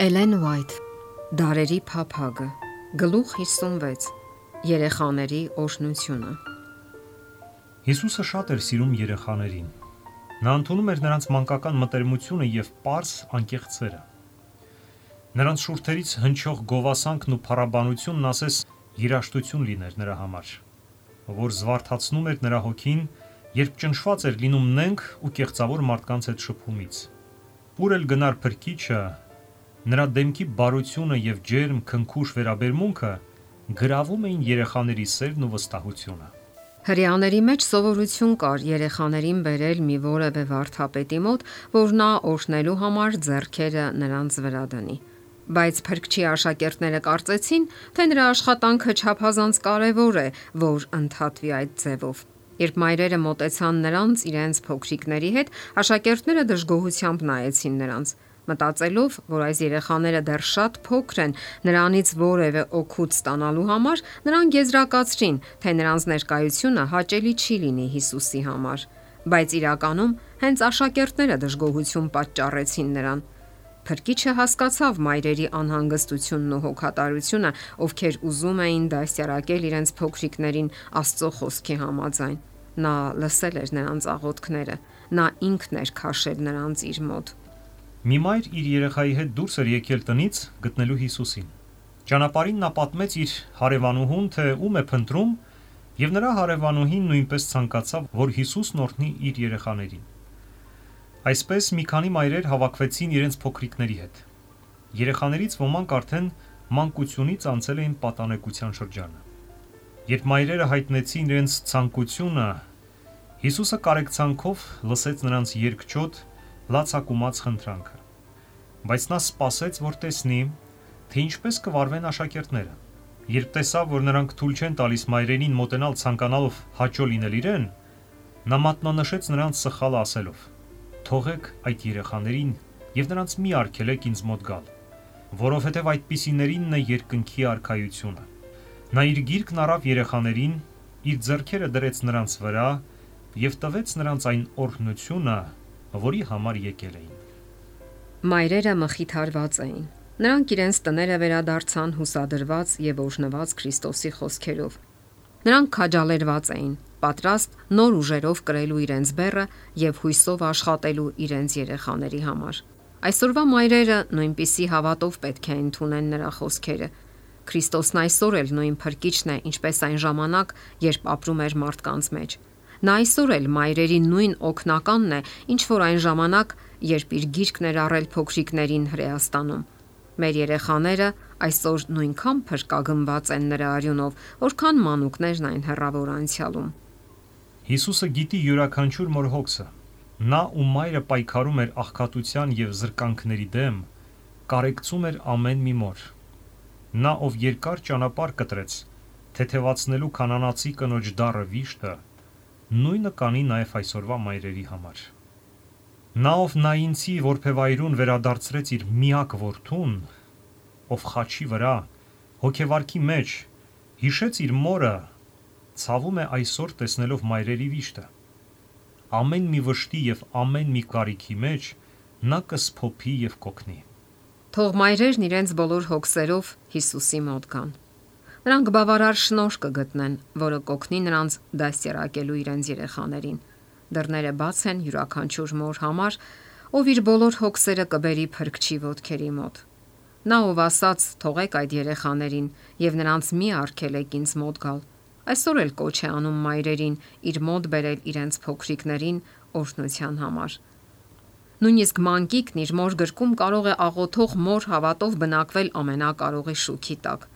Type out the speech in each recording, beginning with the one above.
Էլեն Ուայթ Դարերի փափագը Գլուխ 56 Երեխաների օրհնությունը Հիսուսը շատ էր սիրում երեխաներին։ Նա ընդունում էր նրանց մանկական մտերմությունը եւ པարս անկեղծերը։ Նրանց շուրթերից հնչող գովասանքն ու փառաբանությունն ասես երաշտություն լիներ նրա համար, որ զվարթացնում էր նրա հոգին, երբ ճնշված էր լինում նենգ ու կեղծավոր մարդկանց հետ շփումից։ Ուր էլ գնար փրկիչը, Նրա դեմքի բարությունը եւ ջերմ քնքուշ վերաբերմունքը գրավում էին երեխաների սերն ու վստահությունը։ Հрьяաների մեջ սովորություն կար երեխաներին բերել մի որևէ վարթապետի մոտ, որ նա օրհնելու համար зерքերը նրանց վրա դնի։ Բայց փրկչի աշակերտները կարծեցին, թե նրա աշխատանքը չափազանց կարևոր է, որ ընդհատվի այդ ձևով։ Երբ մայրերը մտեցան նրանց իրենց փոքրիկների հետ, աշակերտները դժգոհությամբ նայեցին նրանց։ նրանց մտածելով, որ այս երեխաները դեռ շատ փոքր են նրանից որևէ օգուտ ստանալու համար, նրանք եզրակացրին, թե նրանց ներկայությունը հաճելի չի լինի Հիսուսի համար, բայց իրականում հենց աշակերտները դժգոհություն պատճառեցին նրան։ Փրկիչը հասկացավ մայրերի անհանգստությունն ու հոգատարությունը, ովքեր ուզում էին դասյարակել իրենց փոքրիկներին Աստծո խոսքի համաձայն։ Նա լսել էր նրանց աղոթքները, նա ինքն էր քաշել նրանց իր մոտ։ Մի մայր իր երեխայի հետ դուրս էր եկել տնից գտնելու Հիսուսին։ Ճանապարհին նա պատմեց իր հարևանուհուն, թե ում է փնտրում, եւ նրա հարևանուհին նույնպես ցանկացավ, որ Հիսուսն օրհնի իր երեխաներին։ Այսպես մի քանի մայրեր հավաքվեցին իրենց փոքրիկների հետ։ Երեխաներից ոմանք արդեն մանկությունից անցել էին պատանեկության շրջանը։ Երբ մայրերը հայտնեցին իրենց ցանկությունը, Հիսուսը կարեկցանքով լսեց նրանց երկչոտ լացակումած խնդրանքը։ Բայց նա սպասեց, որ տեսնի, թե ինչպես կվարվեն աշակերտները։ Երբ տեսավ, որ նրանք թույլ չեն տալիս մայրենին մոտենալ ցանկանալով հաճո լինել իրեն, նա մատնանշեց նրանց սխալը ասելով. «Թողեք այդ երեխաներին եւ նրանց մի արգելեք ինձ մոտ գալ, որովհետեւ այդ պիսիներինն է երկնքի արքայությունը»։ Նա իր գիրկն առավ երեխաներին, իր ձեռքերը դրեց նրանց վրա եւ տվեց նրանց այն օրհնությունը, որի համար եկել էին։ Մայրերը մխիթարված էին։ Նրանք իրենց տները վերադարձան հուսադրված եւ օրհնված Քրիստոսի խոսքերով։ Նրանք քաջալերված էին, պատրաստ նոր ուժերով կրելու իրենց բեռը եւ հույսով աշխատելու իրենց երեխաների համար։ Այսօրվա մայրերը նույնպիսի հավատով պետք է ընդունեն նրա խոսքերը։ Քրիստոսն այսօր էլ նույն փրկիչն է, ինչպես այն ժամանակ, երբ ապրում էր մարդկանց մեջ։ Նա այսօր էլ մայրերի նույն օկնականն է, ինչ որ այն ժամանակ, երբ իր գիրկն էր առել փոքրիկներին հրեաստանում։ Մեր երեխաները այսօր նույնքան փրկագնված են նրա արյունով, որքան մանուկներն այն հեռավոր անցյալում։ Հիսուսը գիտի յուրաքանչյուր մոր հոգսը։ Նա ու մայրը պայքարում էր աղքատության եւ զրկանքների դեմ, կարեկցում էր ամեն մի մոր։ Նա ով երկար ճանապարհ կտրեց, թեթևացնելու կանանացի կնոջ դառը վիշտը, Նույնը կանի նաև այսօրվա մայրերի համար։ Նա ով նայինցի որփեվայրուն վերադարձրեց իր միակ որդուն, ով խաչի վրա հոգեվարքի մեջ հիշեց իր մորը, ցավում է այսօր տեսնելով մայրերի վիշտը։ Ամեն մի վշտի եւ ամեն մի կարիքի մեջ նա կսփոփի եւ կոգնի։ Թող մայրերն իրենց բոլոր հոգսերով Հիսուսի մոտ գան։ Նրանք բավարար շնորհ կգտնեն, որը կօգնի նրանց դաստիարակելու իրենց երեխաներին։ Դռները բաց են յուրաքանչյուր մոր համար, ով իր բոլոր հոգսերը կբերի փրկչի ոտքերի մոտ։ Նա ով ասաց. թողեք այդ երեխաներին եւ նրանց մի արգելեք ինձ մոտ գալ։ Այսօր էլ կոչ է անում մայրերին իր մոտ բերել իրենց փոքրիկներին օրհնության համար։ Նույնիսկ մանկիկն իր մոր գրկում կարող է աղոթող մոր հավատով բնակվել ամենակարողի շուքի տակ։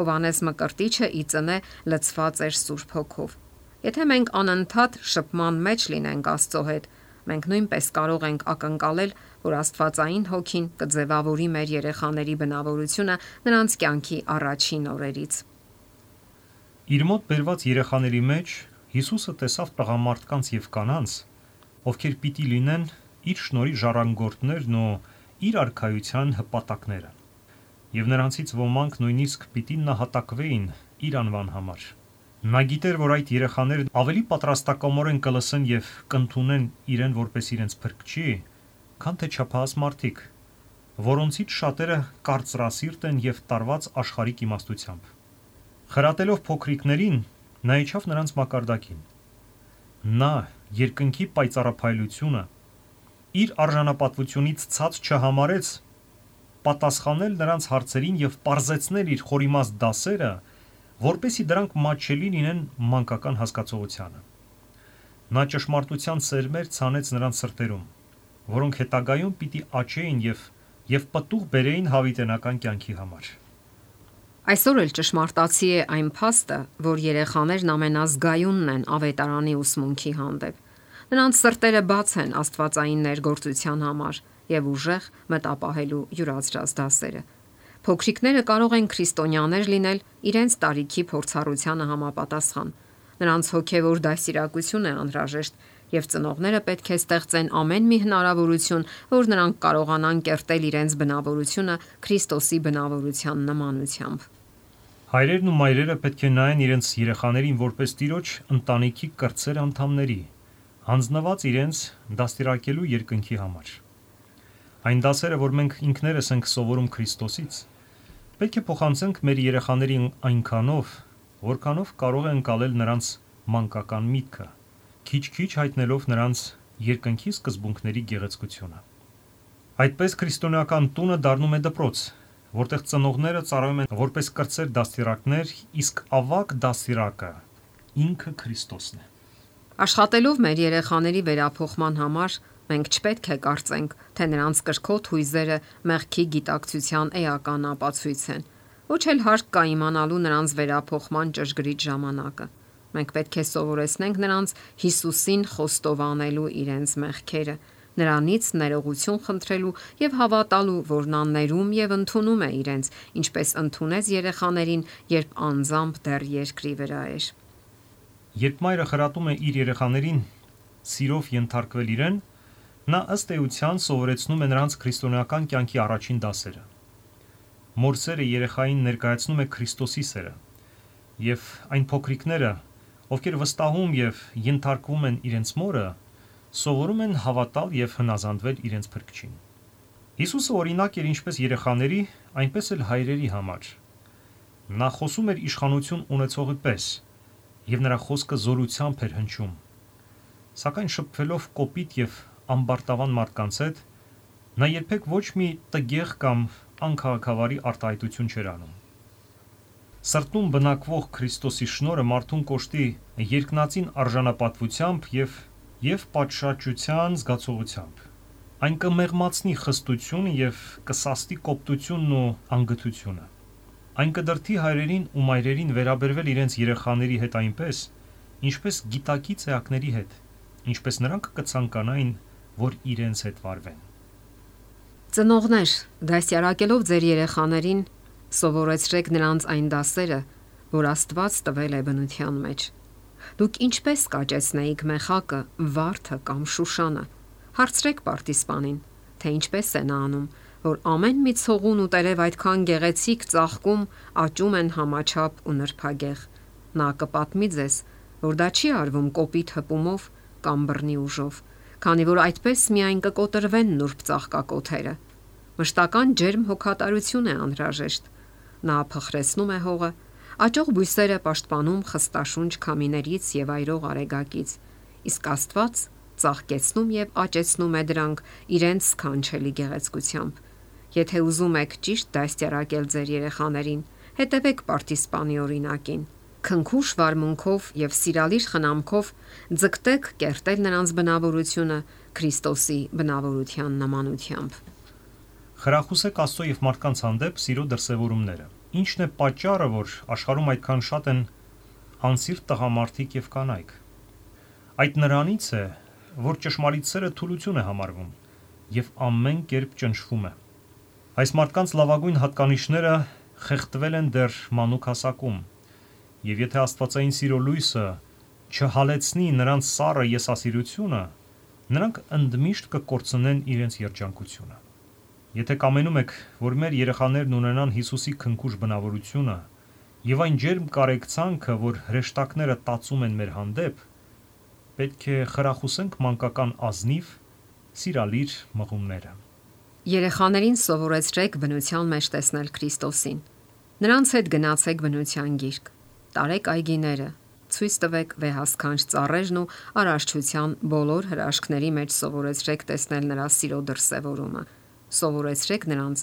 Հովանես Մկրտիչը ի ծնե լցված էր Սուրբ Հոգով։ Եթե մենք անընդհատ շփման մեջ լինենք Աստծո հետ, մենք նույնպես կարող ենք ակնկալել, որ Աստվածային Հոգին կձևավորի մեր երեխաների բնավորությունը նրանց կյանքի առաջին օրերից։ Իր մոտ բերված երեխաների մեջ Հիսուսը տեսավ տղամարդկանց եւ կանանց, ովքեր պիտի լինեն իր շնորհի ժառանգորդներն ու իր արխայության հպատակները եւ նրանցից ոմանք նույնիսկ պիտի նահատակվեին իր անվան համար։ Նա գիտեր, որ այդ երեխաները ավելի պատրաստակամորեն կլսեն եւ կընդունեն իրեն որպես իրենց փրկչի, քան թե չափահաս մարդիկ, որոնցից շատերը կարծրասիրտ են եւ տարված աշխարհիկ իմաստությամբ։ Խրատելով փոքրիկներին, նա իջավ նրանց մակարդակին։ Նա երկնքի պայծառափայլությունը իր արժանապատվությունից ցած չհամարեց պատասխանել նրանց հարցերին եւ parzեցնել իր խորիմաստ դասերը, որպեսի դրանք մատչելի լինեն մանկական հասկացողությանը։ Նա ճշմարտության սերմեր ցանեց նրանց սրտերում, որոնք հետագայում պիտի աճեին եւ եւ պտուղ բերեին հավիտենական կյանքի համար։ Այսօր էլ ճշմարտացի է այն փաստը, որ երեխաներն ամենազգայունն են ավետարանի ուսմունքի հանդեպ։ Նրանց սրտերը բաց են Աստվածային ներգործության համար եւ ուժեղ մտապահելու յուրացրած դասերը։ Փոքրիկները կարող են քրիստոնյաներ լինել իրենց տարիքի փորձառությանը համապատասխան։ Նրանց հոգեվոր դասիրակություն է անհրաժեշտ եւ ծնողները պետք է ստեղծեն ամեն մի հնարավորություն, որ նրանք կարողանան կերտել իրենց բնավորությունը Քրիստոսի բնավորության նմանությամբ։ Հայրերն ու մայրերը պետք է նայեն իրենց երեխաներին որպես տիրոջ ընտանիքի կրտսեր անդամների, հանձնված իրենց դաստիարակելու երկնքի համար։ Այն դասերը, որ մենք ինքներս ենք սովորում Քրիստոսից, պետք է փոխանցենք մեր երեխաներին այնքանով, որքանով կարող է ընկալել նրանց մանկական միտքը, քիչ-քիչ հայտնելով նրանց երկնքի սկզբունքների գեղեցկությունը։ Այդպես քրիստոնեական տունը դառնում է դպրոց, որտեղ ծնողները ծառայում են որպես կրտսեր դաստիարակներ, իսկ ավակ դաստիարակը ինքը Քրիստոսն է։ Աշխատելով մեր երեխաների վերափոխման համար Մենք չպետք է կարծենք, թե նրանց կրքոտ հույզերը մեղքի գիտակցության էական ապացույց են։ Ոչ էլ հարկ կա իմանալու նրանց վերափոխման ճշգրիտ ժամանակը։ Մենք պետք է սովորեցնենք նրանց Հիսուսին խոստովանելու իրենց մեղքերը, նրանից ներողություն խնդրելու եւ հավատալու, որ նա ներում եւ ընդունում է իրենց, ինչպես ընդունեց երեխաներին, երբ անձամբ դեռ երկրի վրա էր։ Երբ մայրը խրատում է իր երեխաներին սիրով ենթարկվել իրեն, Նա ըստ էության սովորեցնում է նրանց քրիստոնեական կյանքի առաջին դասերը։ Մորսերը երեխային ներկայացնում է Քրիստոսի սերը, եւ այն փոքրիկները, ովքեր վստահում եւ ենթարկվում են իրենց մորը, սովորում են հավատալ եւ հնազանդվել իրենց փրկչին։ Հիսուսը օրինակ էր ինչպես երեխաների, այնպես էլ հայրերի համար։ Նա խոսում էր իշխանություն ունեցողի պես, եւ նրա խոսքը զորությամբ էր հնչում։ Սակայն շփվելով կոպիտ եւ ամբարտավան մարդկանց հետ, նա երբեք ոչ մի տգեղ կամ անքաղաքավարի արտահայտություն չէր անում։ Սրտում բնակվող Քրիստոսի շնորհը մարդուն կոշտի երկնածին արժանապատվությամբ եւ եւ պատշաճության զգացողությամբ։ Այն կմեղմացնի խստությունը եւ կսաստի կոպտությունն ու անգթությունը։ Այն կդրթի հայրերին ու մայրերին վերաբերվել իրենց երեխաների հետ այնպես, ինչպես գիտակից էակների հետ, ինչպես նրանք կցանկանային որ իրենց հետ վարվեն։ Ծնողներ, դասյարակելով ձեր երեխաներին, սովորեցրեք նրանց այն դասերը, որ Աստված տվել է բնության մեջ։ Դուք ինչպես կաճեցնեիք մեխակը, վարդը կամ շուշանը։ Հարցրեք պարտիսպանին, թե ինչպես է նա անում, որ ամեն մի ցողուն ու տերև այդքան գեղեցիկ ծաղկում աճում են համաչափ ու նրբագեղ։ Նա կպատմի ձեզ, որ դա չի արվում կոպիտ հպումով կամ բռնի ուժով, քանի որ այդպես միայն կկոտրվեն նուրբ ծաղկակոթերը։ Մշտական ջերմ հոգատարություն է անհրաժեշտ։ Նա փխրեցնում է հողը, աճող բույսերը պաշտպանում խստաշունչ քամիներից եւ այրող արեգակից, իսկ Աստված ծաղկեցնում եւ աճեցնում է դրանք իրենց սքանչելի գեղեցկությամբ։ Եթե ուզում եք ճիշտ դաստիարակել ձեր երեխաներին, հետևեք պարտիսպանի օրինակին քնքուշ վարմունքով եւ սիրալիր խնամքով ձգտեք կերտել նրանց բնավորությունը Քրիստոսի բնավորության նմանությամբ։ Խրախուսեք Աստծո եւ մարդկանց հանդեպ սիրո դրսևորումները։ Ինչն է պատճառը, որ աշխարհում այդքան շատ են անսիրտ տղամարդիկ եւ կանայք։ Այդ նրանից է, որ ճշմարիտ սերը թուլություն է համարվում եւ ամեն կերպ ճնշվում է։ Այս մարդկանց լավագույն հատկանիշները խեղդվել են դեռ մանուկ հասակում Եվ եթե Աստվածային սիրո լույսը չհալեցնի նրանց սառը եսասիրությունը, նրանք ընդմիշտ կկորցնեն իրենց երջանկությունը։ Եթե կամենում եք, որ մեր երեխաներն ունենան Հիսուսի քնքուշ բնավորությունը եւ այն ջերմ կարեկցանքը, որ հրեշտակները տածում են մեր հանդեպ, պետք է խրախուսենք մանկական ազնիվ, սիրալիր մղումները։ Երեխաներին սովորեցրեք բնության մեջ տեսնել Քրիստոսին։ Նրանց հետ գնացեք բնության գիրկ։ Տարեք այգիները, ցույց տվեք վեհասքանչ ծառերն ու արարչության բոլոր հրաշքների մեջ սովորեցրեք տեսնել նրա սիրո դրսևորումը։ Սովորեցրեք նրանց,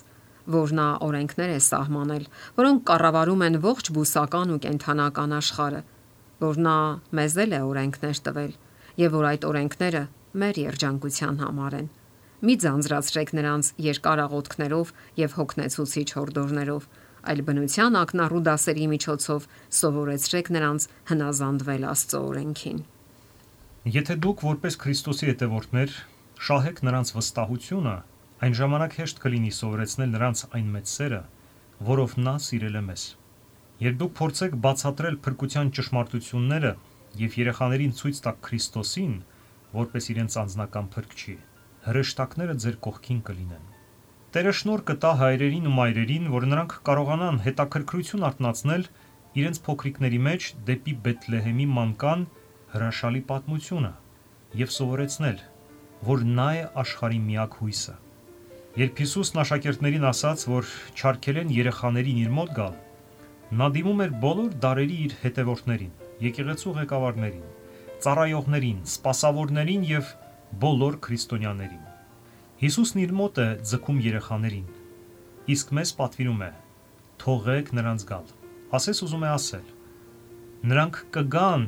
որ նա օրենքներ է սահմանել, որոնք կառավարում են ողջ բուսական ու կենթանական աշխարհը, որ նա մեզ էլ է օրենքներ տվել եւ որ այդ օրենքները մեր երջանկության համար են։ Մի ձանձրացրեք նրանց երկար աղոթքներով եւ հոգնեցուցիչ հորդորներով, այլ բնության ակնառու դասերի միջոցով սովորեցրեք նրանց հնազանդվել Աստծո օրենքին։ Եթե դուք որպես Քրիստոսի հետևորդներ շահեք նրանց վստահությունը, այն ժամանակ հեշտ կլինի սովորեցնել նրանց այն մեծ սերը, որով նա սիրել է մեզ։ Երբ դուք փորձեք բացատրել փրկության ճշմարտությունները եւ երեխաներին ցույց տաք Քրիստոսին, որպես իրենց անձնական փրկչի, հրեշտակները ձեր կողքին կլինեն։ Տերը շնոր կտա հայրերին ու մայրերին, որ նրանք կարողանան հետաքրքրություն արտնացնել իրենց փոքրիկների մեջ դեպի Բեթլեհեմի մանկան հրաշալի պատմությունը եւ սովորեցնել, որ նա է աշխարհի միակ հույսը։ Երբ Հիսուսն աշակերտներին ասաց, որ չարքել են երեխաներին իր մոտ գալ, նա դիմում էր բոլոր դարերի իր հետևորդներին, եկեղեցու ղեկավարներին, ծառայողներին, սպասավորներին եւ բոլոր քրիստոնյաներին։ Հիսուսն իր մոտ է ձգում երեխաներին, իսկ մեզ պատվիրում է. թողեք նրանց գալ։ Ասես ուզում է ասել. նրանք կգան,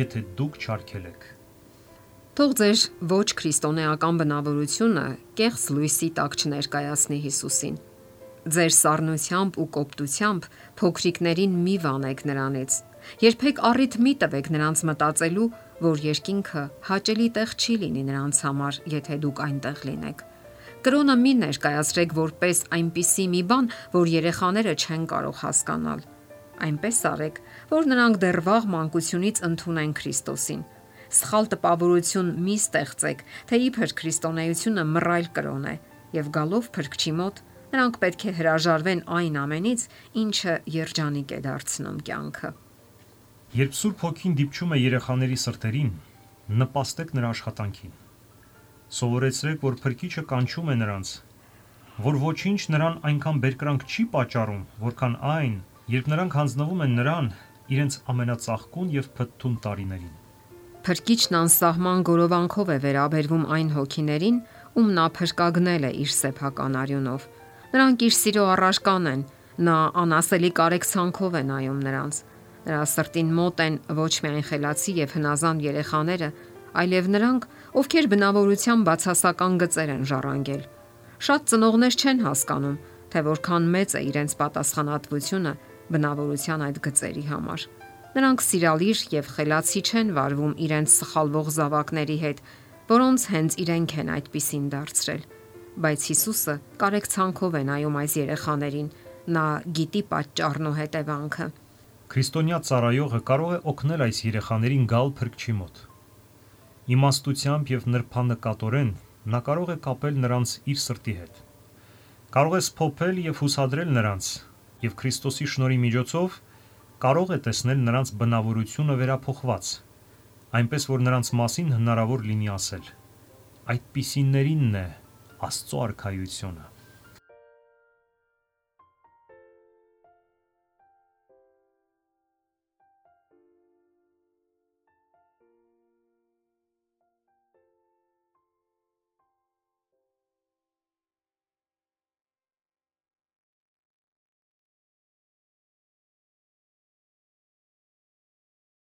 եթե դուք չարքելեք։ Թող ձեր ոչ քրիստոնեական բնավորությունը կեղծ լույսի տակ չներկայացնի Հիսուսին։ Ձեր սառնությամբ ու կոպտությամբ փոքրիկներին մի վանեք նրանից։ Երբեք առիթ մի տվեք նրանց մտածելու, որ երկինքը հաճելի տեղ չի լինի նրանց համար, եթե դուք այնտեղ լինեք։ Կրոնը մի ներկայացրեք որպես այնպիսի մի բան, որ երեխաները չեն կարող հասկանալ։ Այնպես արեք, որ նրանք դեռ վաղ մանկությունից ընդունեն Քրիստոսին։ Սխալ տպավորություն մի ստեղծեք, թե իբր քրիստոնեությունը մռայլ կրոն է, եւ գալով փրկչի մոտ նրանք պետք է հրաժարվեն այն ամենից, ինչը երջանիկ է դարձնում կյանքը։ Երբ Սուրբ Հոգին դիպչում է երեխաների սրտերին, նպաստեք նրա աշխատանքին։ Սովորեցրեք, որ Փրկիչը կանչում է նրանց, որ ոչինչ նրան այնքան բերկրանք չի պատճառում, որքան այն, երբ նրանք հանձնվում են նրան իրենց ամենածաղկուն եւ փթթուն տարիներին։ Փրկիչն անսահման գորովանքով է վերաբերվում այն հոգիներին, ում նա փրկagնել է իր սեփական արյունով։ Նրանք իր սիրո առաշկան են, նա անասելի կարեկցանքով է նայում նրանց։ Նրա սրտին մոտ են ոչ միայն խելացի եւ հնազանդ երեխաները, այլև նրանք, ովքեր բնավորության բացասական գծեր են ժառանգել։ Շատ ծնողներ չեն հասկանում, թե որքան մեծ է իրենց պատասխանատվությունը բնավորության այդ գծերի համար։ Նրանք սիրալիր եւ խելացի չեն վարվում իրենց սխալվող զավակների հետ, որոնց հենց իրենք են այդպիսին դարձրել։ Բայց Հիսուսը կարեկցանքով է նայում այս երեխաներին։ Նա գիտի պատճառն ու հետևանքը։ Քրիստոնյա ծառայողը կարող է օգնել այս երեխաներին գալ փրկչի մոտ։ Իմաստությամբ եւ նրբանկատորեն նա կարող է կապել նրանց իր սրտի հետ։ Կարող է սփոփել եւ հուսադրել նրանց եւ Քրիստոսի շնորհի միջոցով կարող է տեսնել նրանց բնավորությունը վերափոխված, այնպես որ նրանց մասին հնարավոր լինի ասել. այդպիսիներինն է Աստծո արքայությունը։